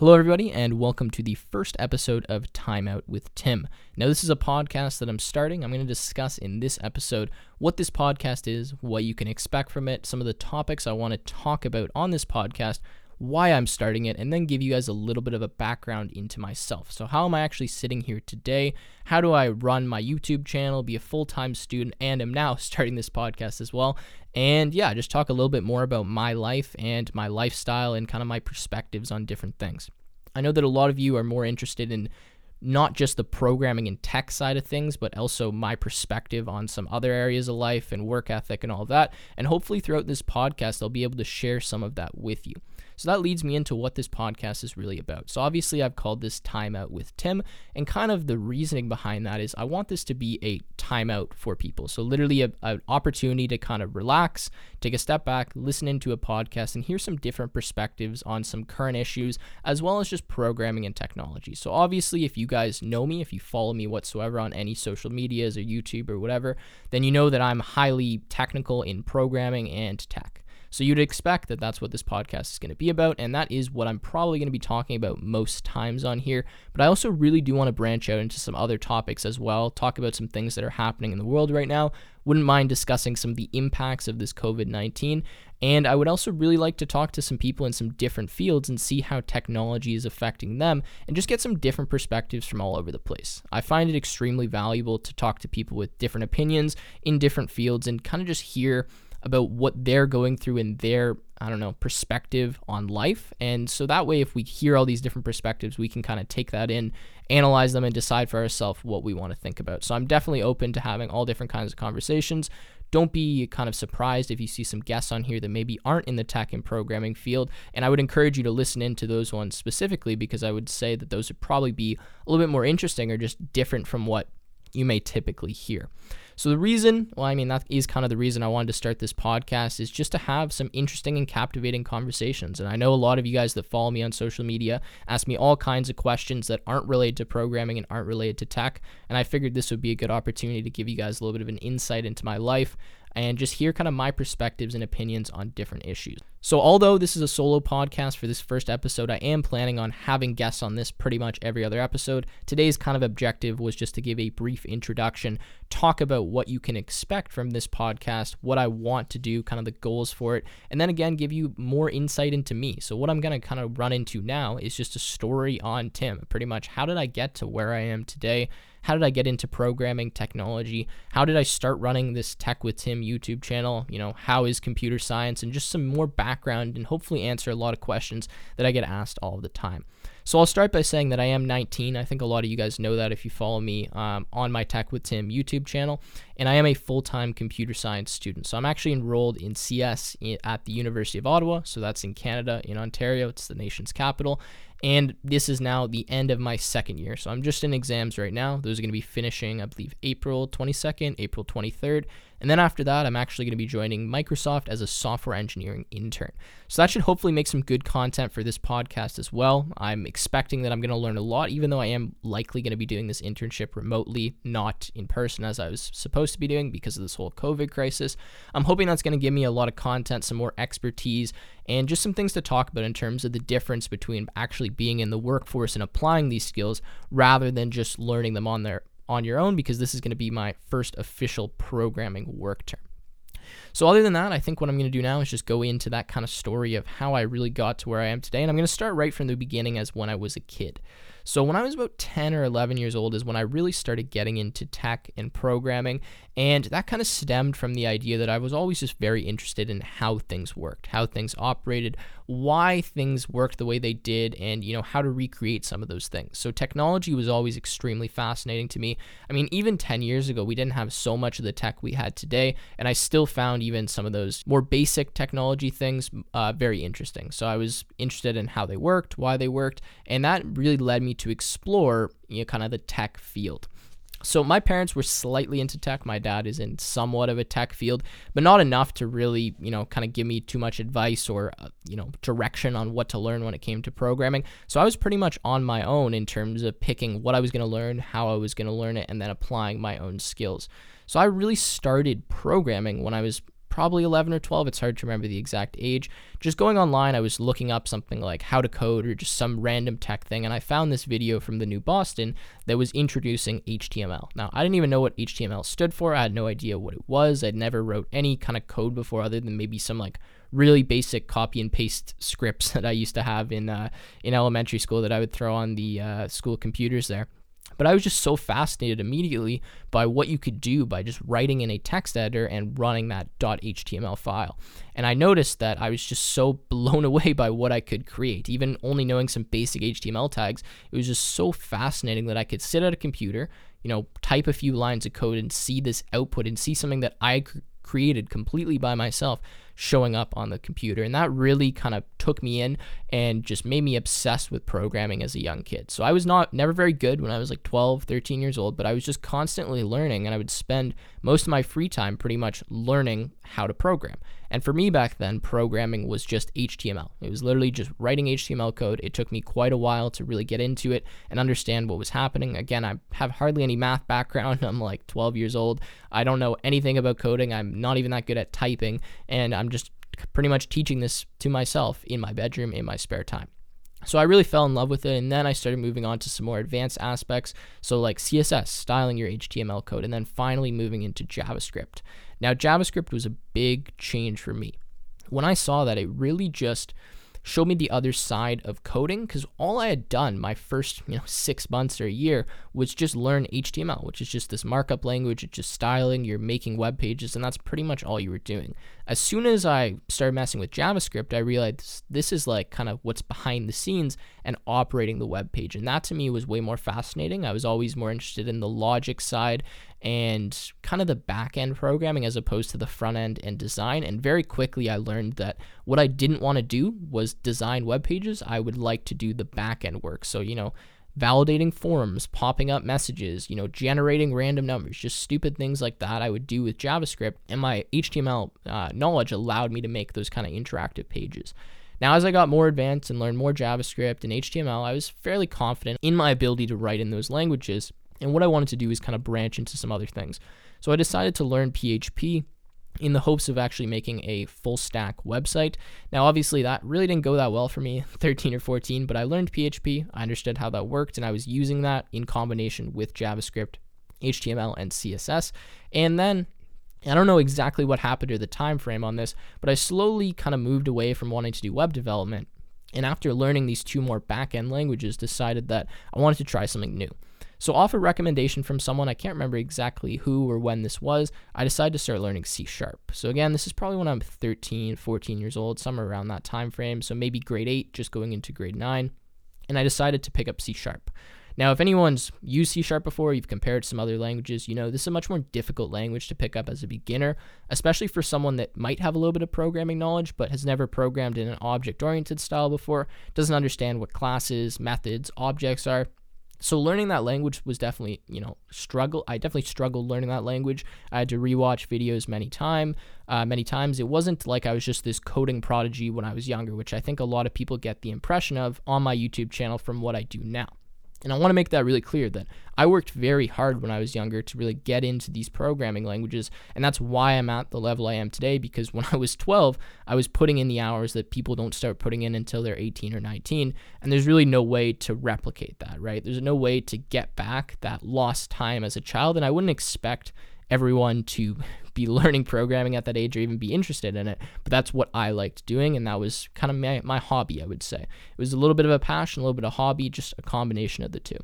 Hello, everybody, and welcome to the first episode of Time Out with Tim. Now, this is a podcast that I'm starting. I'm going to discuss in this episode what this podcast is, what you can expect from it, some of the topics I want to talk about on this podcast, why I'm starting it, and then give you guys a little bit of a background into myself. So, how am I actually sitting here today? How do I run my YouTube channel, be a full time student, and am now starting this podcast as well? And yeah, just talk a little bit more about my life and my lifestyle and kind of my perspectives on different things. I know that a lot of you are more interested in not just the programming and tech side of things, but also my perspective on some other areas of life and work ethic and all that. And hopefully, throughout this podcast, I'll be able to share some of that with you. So that leads me into what this podcast is really about. So obviously, I've called this Timeout with Tim, and kind of the reasoning behind that is I want this to be a timeout for people. So literally, an opportunity to kind of relax, take a step back, listen into a podcast, and hear some different perspectives on some current issues, as well as just programming and technology. So obviously, if you guys know me, if you follow me whatsoever on any social medias or YouTube or whatever, then you know that I'm highly technical in programming and tech. So you'd expect that that's what this podcast is going to be about, and that is what I'm probably going to be talking about most times on here. But I also really do want to branch out into some other topics as well, talk about some things that are happening in the world right now. Wouldn't mind discussing some of the impacts of this COVID 19. And I would also really like to talk to some people in some different fields and see how technology is affecting them and just get some different perspectives from all over the place. I find it extremely valuable to talk to people with different opinions in different fields and kind of just hear about what they're going through in their I don't know, perspective on life. And so that way, if we hear all these different perspectives, we can kind of take that in, analyze them, and decide for ourselves what we want to think about. So I'm definitely open to having all different kinds of conversations. Don't be kind of surprised if you see some guests on here that maybe aren't in the tech and programming field. And I would encourage you to listen into those ones specifically because I would say that those would probably be a little bit more interesting or just different from what you may typically hear. So, the reason, well, I mean, that is kind of the reason I wanted to start this podcast, is just to have some interesting and captivating conversations. And I know a lot of you guys that follow me on social media ask me all kinds of questions that aren't related to programming and aren't related to tech. And I figured this would be a good opportunity to give you guys a little bit of an insight into my life and just hear kind of my perspectives and opinions on different issues. So, although this is a solo podcast for this first episode, I am planning on having guests on this pretty much every other episode. Today's kind of objective was just to give a brief introduction, talk about what you can expect from this podcast, what I want to do, kind of the goals for it, and then again, give you more insight into me. So, what I'm going to kind of run into now is just a story on Tim. Pretty much, how did I get to where I am today? How did I get into programming technology? How did I start running this Tech with Tim YouTube channel? You know, how is computer science? And just some more background and hopefully answer a lot of questions that I get asked all the time. So I'll start by saying that I am 19. I think a lot of you guys know that if you follow me um, on my Tech with Tim YouTube channel. And I am a full time computer science student. So I'm actually enrolled in CS at the University of Ottawa. So that's in Canada, in Ontario. It's the nation's capital. And this is now the end of my second year. So I'm just in exams right now. Those are going to be finishing, I believe, April 22nd, April 23rd. And then after that, I'm actually going to be joining Microsoft as a software engineering intern. So that should hopefully make some good content for this podcast as well. I'm expecting that I'm going to learn a lot, even though I am likely going to be doing this internship remotely, not in person as I was supposed to be doing because of this whole COVID crisis. I'm hoping that's going to give me a lot of content, some more expertise, and just some things to talk about in terms of the difference between actually being in the workforce and applying these skills rather than just learning them on their on your own because this is going to be my first official programming work term. So, other than that, I think what I'm going to do now is just go into that kind of story of how I really got to where I am today. And I'm going to start right from the beginning as when I was a kid. So, when I was about 10 or 11 years old, is when I really started getting into tech and programming. And that kind of stemmed from the idea that I was always just very interested in how things worked, how things operated, why things worked the way they did, and you know how to recreate some of those things. So technology was always extremely fascinating to me. I mean, even 10 years ago, we didn't have so much of the tech we had today, and I still found even some of those more basic technology things uh, very interesting. So I was interested in how they worked, why they worked, and that really led me to explore you know kind of the tech field. So my parents were slightly into tech. My dad is in somewhat of a tech field, but not enough to really, you know, kind of give me too much advice or, uh, you know, direction on what to learn when it came to programming. So I was pretty much on my own in terms of picking what I was going to learn, how I was going to learn it, and then applying my own skills. So I really started programming when I was probably 11 or 12. It's hard to remember the exact age. Just going online, I was looking up something like how to code or just some random tech thing, and I found this video from the New Boston that was introducing HTML. Now, I didn't even know what HTML stood for. I had no idea what it was. I'd never wrote any kind of code before other than maybe some like really basic copy and paste scripts that I used to have in uh, in elementary school that I would throw on the uh, school computers there. But I was just so fascinated immediately by what you could do by just writing in a text editor and running that .html file. And I noticed that I was just so blown away by what I could create. Even only knowing some basic HTML tags, it was just so fascinating that I could sit at a computer, you know, type a few lines of code and see this output and see something that I created completely by myself showing up on the computer. And that really kind of took me in and just made me obsessed with programming as a young kid. So I was not never very good when I was like 12, 13 years old, but I was just constantly learning and I would spend most of my free time pretty much learning how to program. And for me back then, programming was just HTML. It was literally just writing HTML code. It took me quite a while to really get into it and understand what was happening. Again, I have hardly any math background. I'm like 12 years old. I don't know anything about coding. I'm not even that good at typing. And I'm just pretty much teaching this to myself in my bedroom in my spare time. So I really fell in love with it, and then I started moving on to some more advanced aspects. So, like CSS, styling your HTML code, and then finally moving into JavaScript. Now, JavaScript was a big change for me. When I saw that, it really just showed me the other side of coding because all I had done my first, you know, six months or a year was just learn HTML, which is just this markup language. It's just styling. You're making web pages, and that's pretty much all you were doing. As soon as I started messing with JavaScript, I realized this is like kind of what's behind the scenes and operating the web page, and that to me was way more fascinating. I was always more interested in the logic side and kind of the back end programming as opposed to the front end and design. And very quickly, I learned that what I didn't want to do was design web pages. I would like to do the back end work. So, you know, validating forms, popping up messages, you know, generating random numbers, just stupid things like that I would do with JavaScript. And my HTML uh, knowledge allowed me to make those kind of interactive pages. Now, as I got more advanced and learned more JavaScript and HTML, I was fairly confident in my ability to write in those languages. And what I wanted to do is kind of branch into some other things. So I decided to learn PHP in the hopes of actually making a full stack website. Now, obviously, that really didn't go that well for me, 13 or 14, but I learned PHP. I understood how that worked, and I was using that in combination with JavaScript, HTML, and CSS. And then I don't know exactly what happened or the time frame on this, but I slowly kind of moved away from wanting to do web development. And after learning these two more back end languages, decided that I wanted to try something new. So, off a recommendation from someone, I can't remember exactly who or when this was, I decided to start learning C sharp. So, again, this is probably when I'm 13, 14 years old, somewhere around that time frame. So, maybe grade 8, just going into grade 9. And I decided to pick up C sharp. Now, if anyone's used C sharp before, you've compared some other languages, you know this is a much more difficult language to pick up as a beginner, especially for someone that might have a little bit of programming knowledge but has never programmed in an object oriented style before, doesn't understand what classes, methods, objects are so learning that language was definitely you know struggle i definitely struggled learning that language. I had to rewatch videos many time uh, many times. It wasn't like i was just this coding prodigy when i was younger which i think a lot of people get the impression of on my youtube channel from what i do now and I want to make that really clear that I worked very hard when I was younger to really get into these programming languages. And that's why I'm at the level I am today because when I was 12, I was putting in the hours that people don't start putting in until they're 18 or 19. And there's really no way to replicate that, right? There's no way to get back that lost time as a child. And I wouldn't expect everyone to be learning programming at that age or even be interested in it. But that's what I liked doing, and that was kind of my, my hobby, I would say. It was a little bit of a passion, a little bit of hobby, just a combination of the two.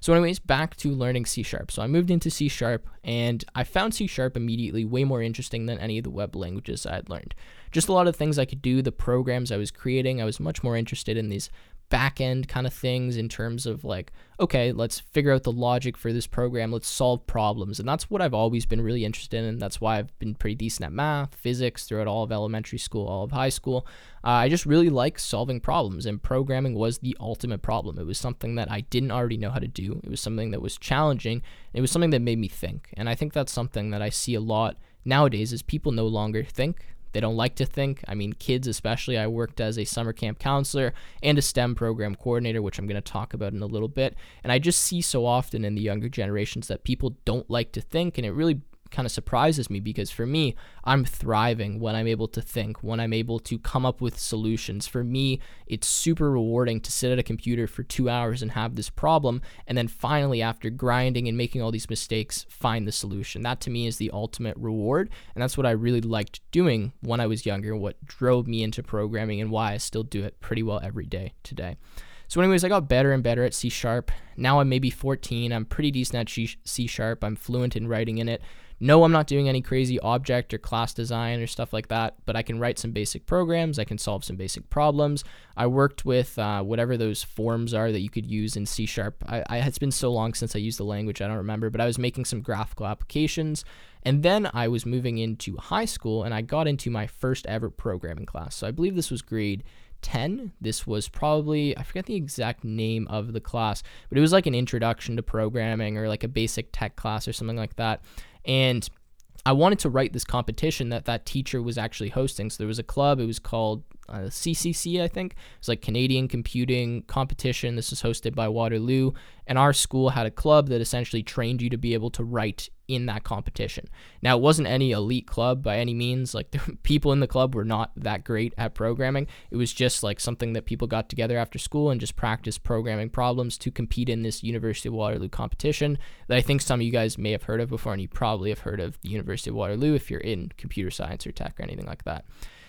So, anyways, back to learning C sharp. So, I moved into C sharp and I found C sharp immediately way more interesting than any of the web languages I had learned. Just a lot of things I could do, the programs I was creating, I was much more interested in these back end kind of things in terms of like, okay, let's figure out the logic for this program, let's solve problems. And that's what I've always been really interested in. That's why I've been pretty decent at math, physics throughout all of elementary school, all of high school. Uh, I just really like solving problems, and programming was the ultimate problem. It was something that I didn't already know how to do, it was something that was challenging, it was something that made me think. And I think that's something that I see a lot nowadays is people no longer think they don't like to think. I mean, kids especially. I worked as a summer camp counselor and a STEM program coordinator, which I'm going to talk about in a little bit. And I just see so often in the younger generations that people don't like to think, and it really kind of surprises me because for me, I'm thriving when I'm able to think, when I'm able to come up with solutions. For me, it's super rewarding to sit at a computer for two hours and have this problem, and then finally, after grinding and making all these mistakes, find the solution. That to me is the ultimate reward, and that's what I really liked doing when I was younger, what drove me into programming, and why I still do it pretty well every day today. So, anyways, I got better and better at C sharp. Now I'm maybe 14. I'm pretty decent at C sharp. I'm fluent in writing in it. No, I'm not doing any crazy object or class design or stuff like that, but I can write some basic programs. I can solve some basic problems. I worked with uh, whatever those forms are that you could use in C sharp. I, I, it's been so long since I used the language, I don't remember, but I was making some graphical applications. And then I was moving into high school and I got into my first ever programming class. So I believe this was grade 10. This was probably, I forget the exact name of the class, but it was like an introduction to programming or like a basic tech class or something like that. And I wanted to write this competition that that teacher was actually hosting. So there was a club, it was called uh, CCC, I think. It was like Canadian Computing Competition. This was hosted by Waterloo. And our school had a club that essentially trained you to be able to write in that competition. Now, it wasn't any elite club by any means. Like, the people in the club were not that great at programming. It was just like something that people got together after school and just practiced programming problems to compete in this University of Waterloo competition that I think some of you guys may have heard of before. And you probably have heard of the University of Waterloo if you're in computer science or tech or anything like that.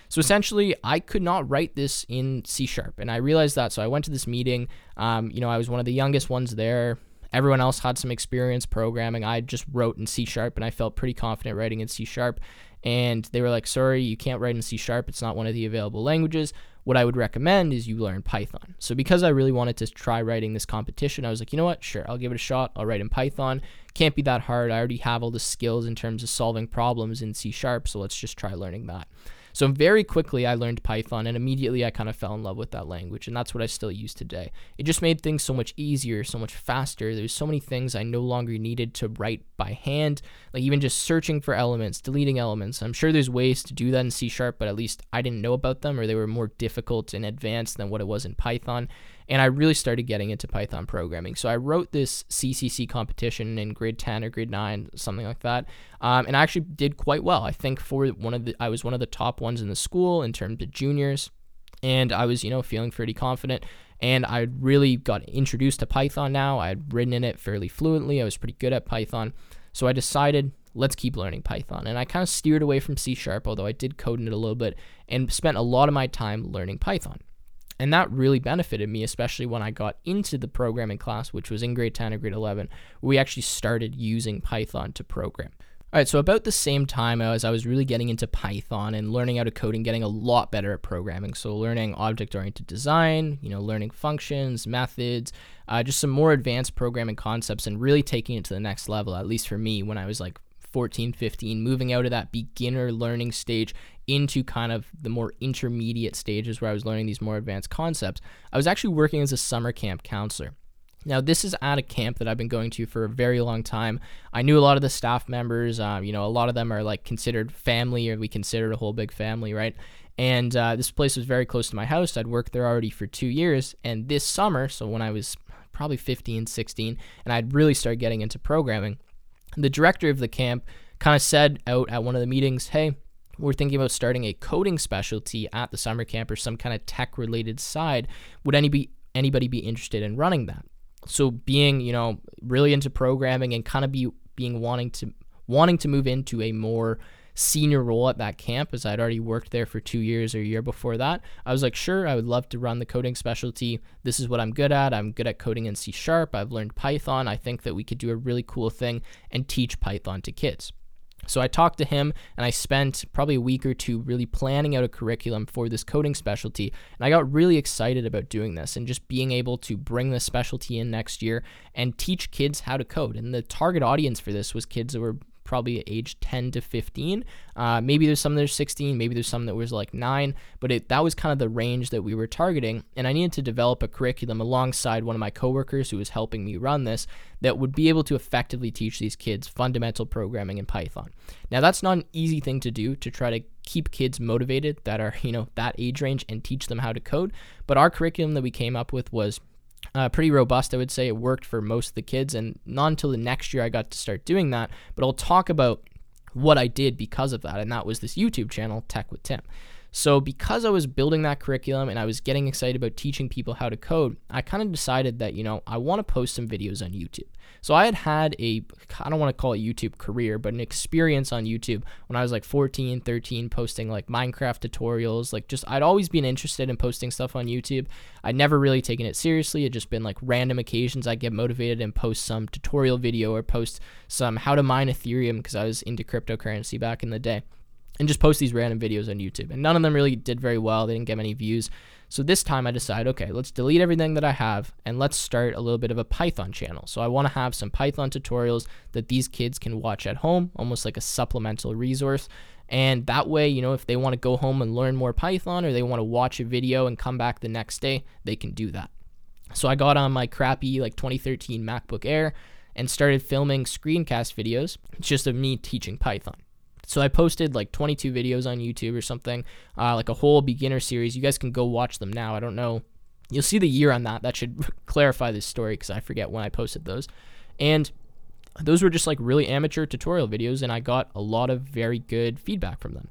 So essentially, I could not write this in C sharp, and I realized that. So I went to this meeting. Um, you know, I was one of the youngest ones there. Everyone else had some experience programming. I just wrote in C sharp, and I felt pretty confident writing in C sharp. And they were like, "Sorry, you can't write in C sharp. It's not one of the available languages." What I would recommend is you learn Python. So because I really wanted to try writing this competition, I was like, you know what? Sure, I'll give it a shot. I'll write in Python. Can't be that hard. I already have all the skills in terms of solving problems in C sharp, so let's just try learning that. So very quickly I learned Python and immediately I kind of fell in love with that language and that's what I still use today. It just made things so much easier, so much faster. There's so many things I no longer needed to write by hand, like even just searching for elements, deleting elements. I'm sure there's ways to do that in C Sharp, but at least I didn't know about them or they were more difficult and advanced than what it was in Python and I really started getting into Python programming. So I wrote this CCC competition in grade 10 or grade 9, something like that, um, and I actually did quite well. I think for one of the, I was one of the top ones in the school in terms of juniors, and I was, you know, feeling pretty confident. And I really got introduced to Python now. I had written in it fairly fluently. I was pretty good at Python. So I decided, let's keep learning Python. And I kind of steered away from C Sharp, although I did code in it a little bit, and spent a lot of my time learning Python. And that really benefited me, especially when I got into the programming class, which was in grade 10 or grade 11, we actually started using Python to program. All right, so about the same time as I was really getting into Python and learning how to code and getting a lot better at programming. So learning object-oriented design, you know, learning functions, methods, uh, just some more advanced programming concepts, and really taking it to the next level. At least for me, when I was like 14, 15, moving out of that beginner learning stage into kind of the more intermediate stages where I was learning these more advanced concepts, I was actually working as a summer camp counselor. Now, this is at a camp that I've been going to for a very long time. I knew a lot of the staff members. Um, you know, a lot of them are like considered family, or we consider a whole big family, right? And uh, this place was very close to my house. I'd worked there already for two years. And this summer, so when I was probably 15, 16, and I'd really started getting into programming, the director of the camp kind of said out at one of the meetings, hey, we're thinking about starting a coding specialty at the summer camp or some kind of tech related side. Would anybody anybody be interested in running that? So being, you know, really into programming and kind of be being wanting to wanting to move into a more senior role at that camp as I'd already worked there for two years or a year before that. I was like, sure, I would love to run the coding specialty. This is what I'm good at. I'm good at coding in C sharp. I've learned Python. I think that we could do a really cool thing and teach Python to kids. So I talked to him and I spent probably a week or two really planning out a curriculum for this coding specialty. And I got really excited about doing this and just being able to bring this specialty in next year and teach kids how to code. And the target audience for this was kids that were probably age 10 to 15. Uh, maybe there's some that are 16, maybe there's some that was like 9, but it, that was kind of the range that we were targeting. And I needed to develop a curriculum alongside one of my coworkers who was helping me run this that would be able to effectively teach these kids fundamental programming in Python. Now, that's not an easy thing to do to try to keep kids motivated that are, you know, that age range and teach them how to code. But our curriculum that we came up with was uh, pretty robust, I would say. It worked for most of the kids, and not until the next year I got to start doing that. But I'll talk about what I did because of that, and that was this YouTube channel, Tech with Tim. So, because I was building that curriculum and I was getting excited about teaching people how to code, I kind of decided that, you know, I want to post some videos on YouTube. So, I had had a, I don't want to call it YouTube career, but an experience on YouTube when I was like 14, 13, posting like Minecraft tutorials. Like, just, I'd always been interested in posting stuff on YouTube. I'd never really taken it seriously. It just been like random occasions I'd get motivated and post some tutorial video or post some how to mine Ethereum because I was into cryptocurrency back in the day and just post these random videos on YouTube. And none of them really did very well. They didn't get many views. So this time I decide, okay, let's delete everything that I have and let's start a little bit of a Python channel. So I want to have some Python tutorials that these kids can watch at home, almost like a supplemental resource. And that way, you know, if they want to go home and learn more Python or they want to watch a video and come back the next day, they can do that. So I got on my crappy like 2013 MacBook Air and started filming screencast videos just of me teaching Python. So I posted like 22 videos on YouTube or something, uh, like a whole beginner series. You guys can go watch them now. I don't know. You'll see the year on that. That should clarify this story because I forget when I posted those. And those were just like really amateur tutorial videos, and I got a lot of very good feedback from them.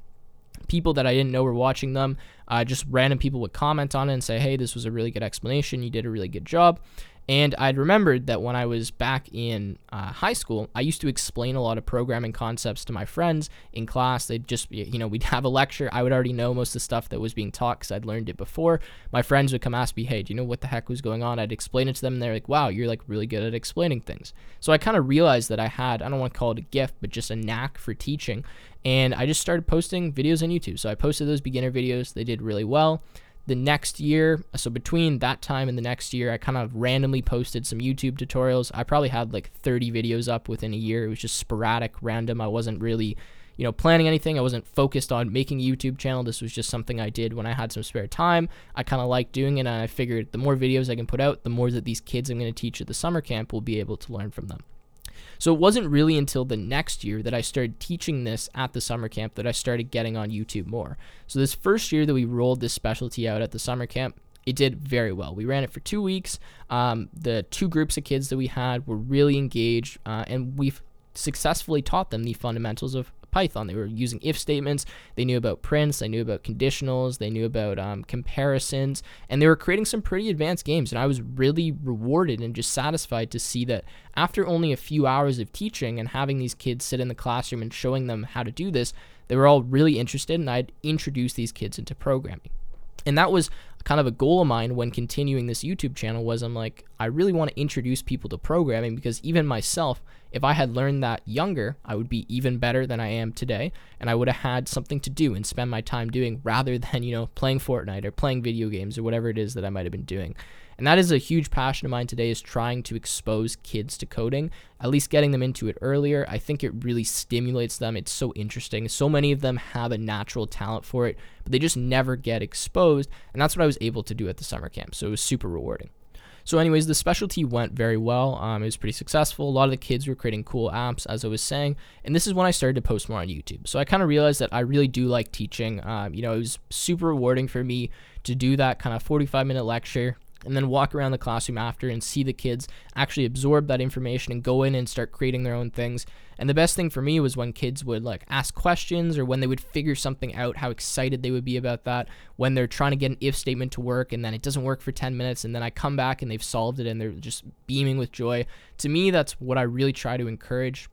People that I didn't know were watching them, uh, just random people would comment on it and say, hey, this was a really good explanation. You did a really good job. And I'd remembered that when I was back in uh, high school, I used to explain a lot of programming concepts to my friends in class. They'd just, you know, we'd have a lecture. I would already know most of the stuff that was being taught because I'd learned it before. My friends would come ask me, hey, do you know what the heck was going on? I'd explain it to them, and they're like, wow, you're like really good at explaining things. So I kind of realized that I had, I don't want to call it a gift, but just a knack for teaching. And I just started posting videos on YouTube. So I posted those beginner videos, they did really well the next year, so between that time and the next year, I kind of randomly posted some YouTube tutorials. I probably had like 30 videos up within a year. It was just sporadic, random. I wasn't really, you know, planning anything. I wasn't focused on making a YouTube channel. This was just something I did when I had some spare time. I kind of liked doing it, and I figured the more videos I can put out, the more that these kids I'm going to teach at the summer camp will be able to learn from them. So it wasn't really until the next year that I started teaching this at the summer camp that I started getting on YouTube more. So this first year that we rolled this specialty out at the summer camp, it did very well. We ran it for two weeks. Um, the two groups of kids that we had were really engaged, uh, and we've successfully taught them the fundamentals of Python. They were using if statements, they knew about prints, they knew about conditionals, they knew about um, comparisons, and they were creating some pretty advanced games. And I was really rewarded and just satisfied to see that after only a few hours of teaching and having these kids sit in the classroom and showing them how to do this, they were all really interested, and I'd introduce these kids into programming. And that was kind of a goal of mine when continuing this YouTube channel was I'm like I really want to introduce people to programming because even myself if I had learned that younger I would be even better than I am today and I would have had something to do and spend my time doing rather than you know playing Fortnite or playing video games or whatever it is that I might have been doing. And that is a huge passion of mine today is trying to expose kids to coding, at least getting them into it earlier. I think it really stimulates them. It's so interesting. So many of them have a natural talent for it, but they just never get exposed. And that's what I was able to do at the summer camp. So it was super rewarding. So, anyways, the specialty went very well. Um, it was pretty successful. A lot of the kids were creating cool apps, as I was saying. And this is when I started to post more on YouTube. So, I kind of realized that I really do like teaching. Um, you know, it was super rewarding for me to do that kind of 45 minute lecture and then walk around the classroom after and see the kids actually absorb that information and go in and start creating their own things. And the best thing for me was when kids would like ask questions or when they would figure something out, how excited they would be about that. When they're trying to get an if statement to work and then it doesn't work for 10 minutes and then I come back and they've solved it and they're just beaming with joy. To me, that's what I really try to encourage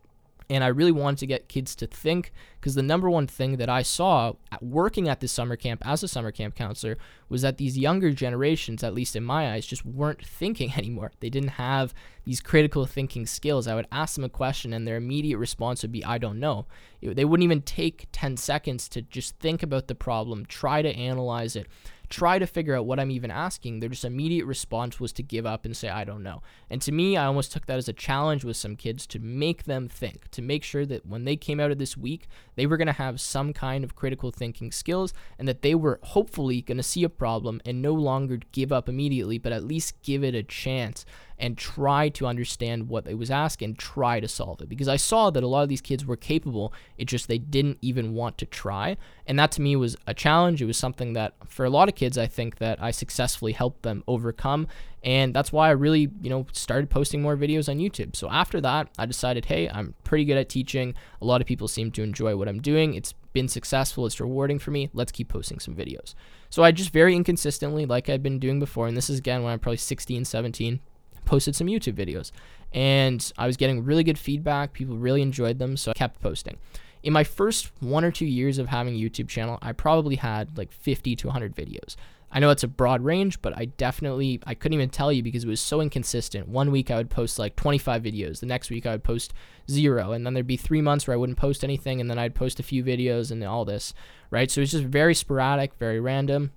and I really wanted to get kids to think because the number one thing that I saw at working at this summer camp as a summer camp counselor was that these younger generations, at least in my eyes, just weren't thinking anymore. They didn't have these critical thinking skills. I would ask them a question and their immediate response would be, I don't know. They wouldn't even take 10 seconds to just think about the problem, try to analyze it try to figure out what I'm even asking, their just immediate response was to give up and say, I don't know. And to me, I almost took that as a challenge with some kids to make them think, to make sure that when they came out of this week, they were going to have some kind of critical thinking skills and that they were hopefully going to see a problem and no longer give up immediately, but at least give it a chance and try to understand what it was asking, try to solve it. Because I saw that a lot of these kids were capable, it just they didn't even want to try. And that to me was a challenge. It was something that for a lot of kids, I think that I successfully helped them overcome. And that's why I really, you know, started posting more videos on YouTube. So after that, I decided, hey, I'm pretty good at teaching. A lot of people seem to enjoy what I'm doing. It's been successful, it's rewarding for me. Let's keep posting some videos. So I just very inconsistently, like I've been doing before, and this is again when I'm probably 16, 17, posted some YouTube videos. And I was getting really good feedback. People really enjoyed them, so I kept posting. In my first one or two years of having a YouTube channel, I probably had like 50 to 100 videos. I know it's a broad range, but I definitely I couldn't even tell you because it was so inconsistent. One week I would post like 25 videos, the next week I would post zero, and then there'd be three months where I wouldn't post anything, and then I'd post a few videos and all this, right? So it was just very sporadic, very random.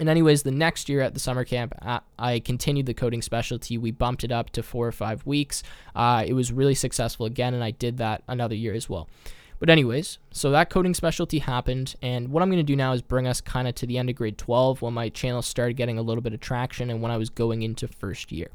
And anyways, the next year at the summer camp, I continued the coding specialty. We bumped it up to four or five weeks. Uh, it was really successful again, and I did that another year as well. But, anyways, so that coding specialty happened, and what I'm going to do now is bring us kind of to the end of grade 12 when my channel started getting a little bit of traction and when I was going into first year.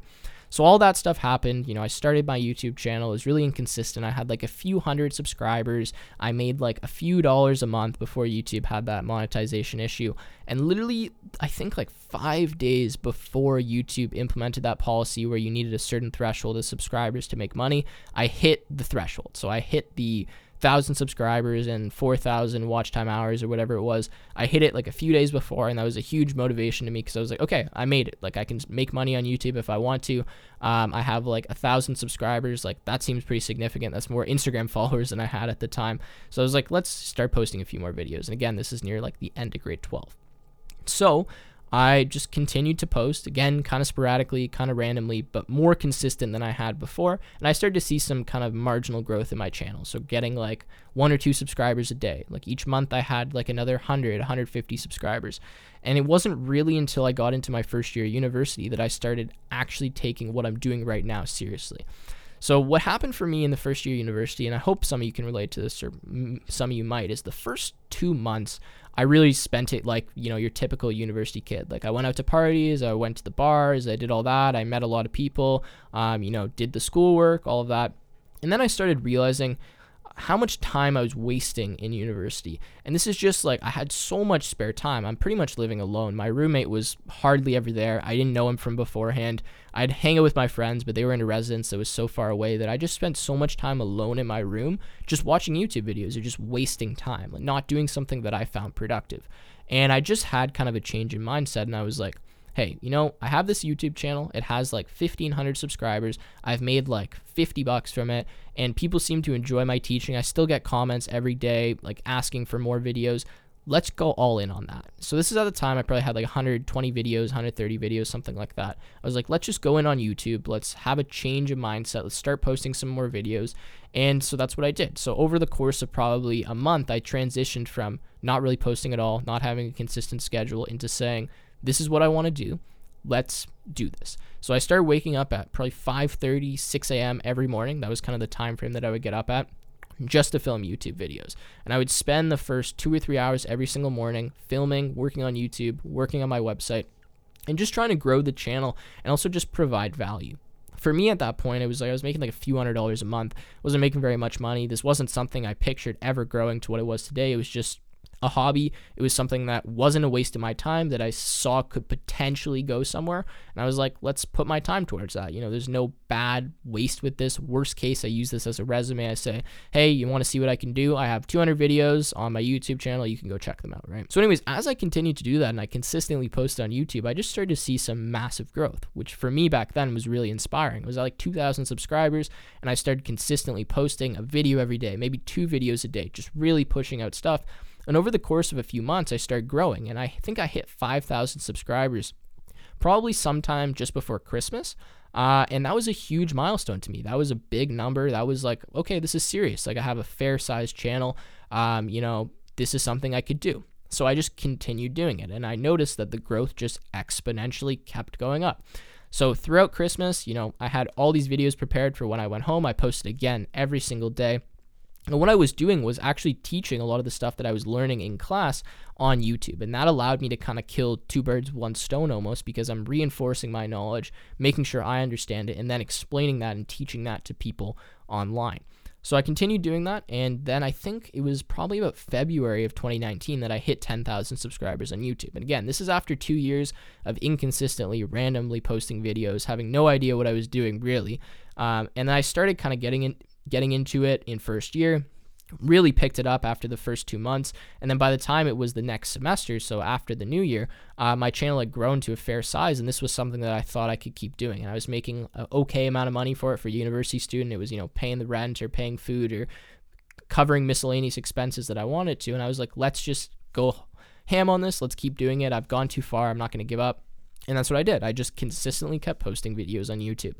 So, all that stuff happened. You know, I started my YouTube channel, it was really inconsistent. I had like a few hundred subscribers. I made like a few dollars a month before YouTube had that monetization issue. And literally, I think like five days before YouTube implemented that policy where you needed a certain threshold of subscribers to make money, I hit the threshold. So, I hit the thousand subscribers and 4,000 watch time hours or whatever it was. I hit it like a few days before, and that was a huge motivation to me because I was like, okay, I made it. Like I can make money on YouTube if I want to. Um, I have like a thousand subscribers. Like that seems pretty significant. That's more Instagram followers than I had at the time. So I was like, let's start posting a few more videos. And again, this is near like the end of grade 12. So I just continued to post again, kind of sporadically, kind of randomly, but more consistent than I had before. And I started to see some kind of marginal growth in my channel. So getting like one or two subscribers a day. Like each month I had like another 100, 150 subscribers. And it wasn't really until I got into my first year of university that I started actually taking what I'm doing right now seriously. So what happened for me in the first year of university, and I hope some of you can relate to this, or some of you might, is the first two months I really spent it like, you know, your typical university kid. Like I went out to parties, I went to the bars, I did all that. I met a lot of people, um, you know, did the schoolwork, all of that. And then I started realizing how much time I was wasting in university. And this is just like I had so much spare time. I'm pretty much living alone. My roommate was hardly ever there. I didn't know him from beforehand. I'd hang out with my friends, but they were in a residence that was so far away that I just spent so much time alone in my room just watching YouTube videos or just wasting time, like not doing something that I found productive. And I just had kind of a change in mindset and I was like, hey, you know, I have this YouTube channel. It has like 1500 subscribers. I've made like 50 bucks from it and people seem to enjoy my teaching. I still get comments every day like asking for more videos. Let's go all in on that. So this is at the time I probably had like 120 videos, 130 videos, something like that. I was like, let's just go in on YouTube. Let's have a change of mindset. Let's start posting some more videos. And so that's what I did. So over the course of probably a month, I transitioned from not really posting at all, not having a consistent schedule into saying, this is what I want to do. Let's do this. So I started waking up at probably 5:30, 6 a.m. every morning. That was kind of the time frame that I would get up at just to film YouTube videos. And I would spend the first two or three hours every single morning filming, working on YouTube, working on my website, and just trying to grow the channel and also just provide value. For me at that point, it was like I was making like a few hundred dollars a month. wasn't making very much money. This wasn't something I pictured ever growing to what it was today. It was just a hobby. It was something that wasn't a waste of my time that I saw could potentially go somewhere. And I was like, let's put my time towards that. You know, there's no bad waste with this. Worst case, I use this as a resume. I say, hey, you want to see what I can do? I have 200 videos on my YouTube channel. You can go check them out, right? So, anyways, as I continued to do that and I consistently posted on YouTube, I just started to see some massive growth, which for me back then was really inspiring. It was like 2,000 subscribers, and I started consistently posting a video every day, maybe two videos a day, just really pushing out stuff. And over the course of a few months, I started growing, and I think I hit 5,000 subscribers probably sometime just before Christmas. Uh, and that was a huge milestone to me. That was a big number. That was like, okay, this is serious. Like, I have a fair sized channel. Um, you know, this is something I could do. So I just continued doing it. And I noticed that the growth just exponentially kept going up. So throughout Christmas, you know, I had all these videos prepared for when I went home. I posted again every single day. And what I was doing was actually teaching a lot of the stuff that I was learning in class on YouTube. And that allowed me to kind of kill two birds one stone almost because I'm reinforcing my knowledge, making sure I understand it, and then explaining that and teaching that to people online. So I continued doing that, and then I think it was probably about February of 2019 that I hit 10,000 subscribers on YouTube. And again, this is after two years of inconsistently, randomly posting videos, having no idea what I was doing really. Um, and I started kind of getting in, getting into it in first year really picked it up after the first two months. And then by the time it was the next semester, so after the new year, uh, my channel had grown to a fair size. And this was something that I thought I could keep doing. And I was making an okay amount of money for it for a university student. It was, you know, paying the rent or paying food or covering miscellaneous expenses that I wanted to. And I was like, let's just go ham on this. Let's keep doing it. I've gone too far. I'm not going to give up. And that's what I did. I just consistently kept posting videos on YouTube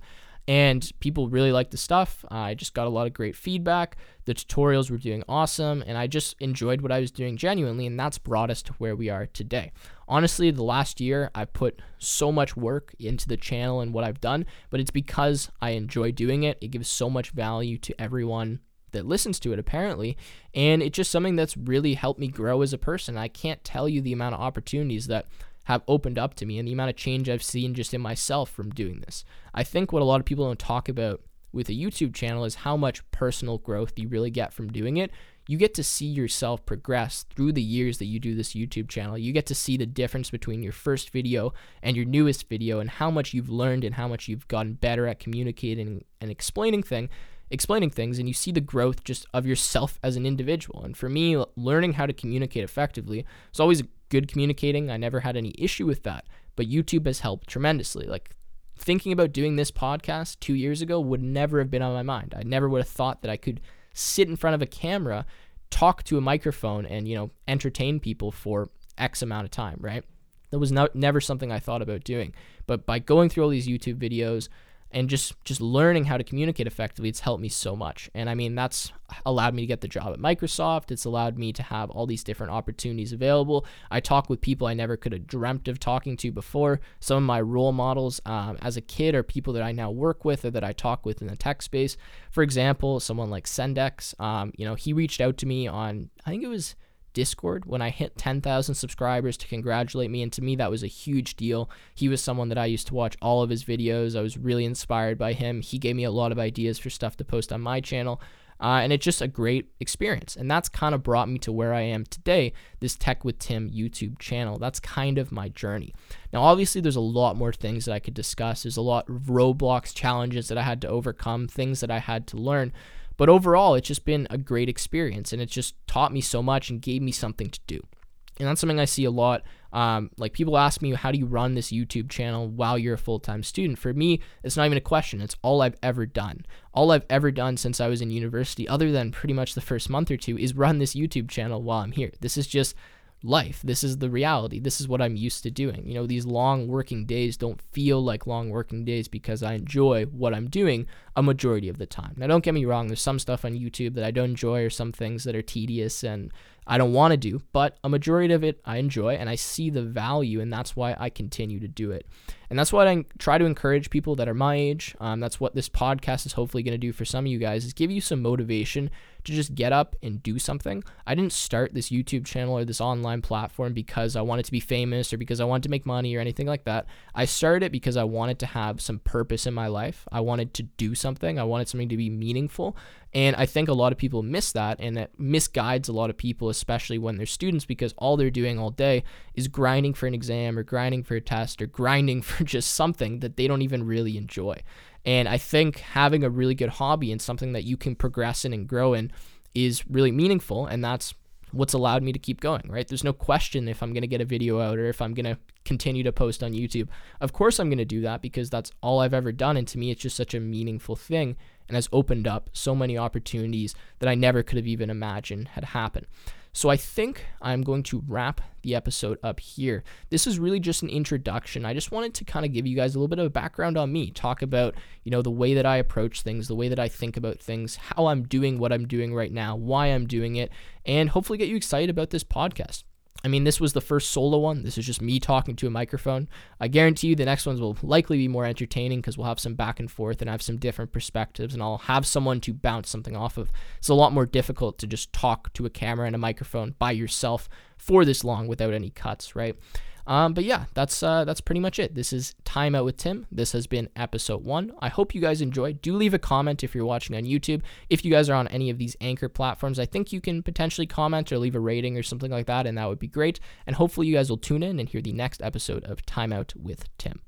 and people really liked the stuff. I just got a lot of great feedback. The tutorials were doing awesome, and I just enjoyed what I was doing genuinely, and that's brought us to where we are today. Honestly, the last year I put so much work into the channel and what I've done, but it's because I enjoy doing it. It gives so much value to everyone that listens to it apparently and it's just something that's really helped me grow as a person i can't tell you the amount of opportunities that have opened up to me and the amount of change I've seen just in myself from doing this. I think what a lot of people don't talk about with a YouTube channel is how much personal growth you really get from doing it. You get to see yourself progress through the years that you do this YouTube channel. You get to see the difference between your first video and your newest video and how much you've learned and how much you've gotten better at communicating and explaining thing explaining things and you see the growth just of yourself as an individual. And for me, learning how to communicate effectively is always good communicating. I never had any issue with that, but YouTube has helped tremendously. Like thinking about doing this podcast 2 years ago would never have been on my mind. I never would have thought that I could sit in front of a camera, talk to a microphone and, you know, entertain people for X amount of time, right? That was not, never something I thought about doing. But by going through all these YouTube videos, and just just learning how to communicate effectively it's helped me so much. And i mean that's allowed me to get the job at microsoft. It's allowed me to have all these different opportunities available. I talk with people i never could have dreamt of talking to before. Some of my role models um, as a kid are people that i now work with or that i talk with in the tech space. For example someone like sentdex um, you know he reached out to me on i think it was Discord when I hit 10,000 subscribers to congratulate me. And to me, that was a huge deal. He was someone that I used to watch all of his videos. I was really inspired by him. He gave me a lot of ideas for stuff to post on my channel. Uh, and it's just a great experience. And that's kind of brought me to where I am today, this Tech with Tim YouTube channel. That's kind of my journey. Now, obviously, there's a lot more things that I could discuss. There's a lot of Roblox challenges that I had to overcome, things that I had to learn. But overall, it's just been a great experience and it's just taught me so much and gave me something to do. And that's something I see a lot. Um, like people ask me, how do you run this YouTube channel while you're a full time student? For me, it's not even a question. It's all I've ever done. All I've ever done since I was in university, other than pretty much the first month or two, is run this YouTube channel while I'm here. This is just life. This is the reality. This is what I'm used to doing. You know, these long working days don't feel like long working days because I enjoy what I'm doing a majority of the time. Now, don't get me wrong, there's some stuff on YouTube that I don't enjoy or some things that are tedious and I don't want to do, but a majority of it I enjoy and I see the value, and that's why I continue to do it. And that's what I try to encourage people that are my age. Um, that's what this podcast is hopefully going to do for some of you guys is give you some motivation to just get up and do something. I didn't start this YouTube channel or this online platform because I wanted to be famous or because I wanted to make money or anything like that. I started it because I wanted to have some purpose in my life. I wanted to do something. I wanted something to be meaningful. And I think a lot of people miss that and that misguides a lot of people, especially when they're students, because all they're doing all day is grinding for an exam or grinding for a test or grinding for just something that they don't even really enjoy. And I think having a really good hobby and something that you can progress in and grow in is really meaningful. And that's what's allowed me to keep going, right? There's no question if I'm going to get a video out or if I'm going to continue to post on YouTube. Of course, I'm going to do that because that's all I've ever done. And to me, it's just such a meaningful thing and has opened up so many opportunities that I never could have even imagined had happened. So I think I'm going to wrap the episode up here. This is really just an introduction. I just wanted to kind of give you guys a little bit of a background on me, talk about, you know, the way that I approach things, the way that I think about things, how I'm doing what I'm doing right now, why I'm doing it, and hopefully get you excited about this podcast. I mean, this was the first solo one. This is just me talking to a microphone. I guarantee you the next ones will likely be more entertaining because we'll have some back and forth and I have some different perspectives, and I'll have someone to bounce something off of. It's a lot more difficult to just talk to a camera and a microphone by yourself for this long without any cuts, right? Um, but yeah, that's uh, that's pretty much it. This is Time Out with Tim. This has been episode one. I hope you guys enjoyed. Do leave a comment if you're watching on YouTube. If you guys are on any of these anchor platforms, I think you can potentially comment or leave a rating or something like that, and that would be great. And hopefully, you guys will tune in and hear the next episode of Time Out with Tim.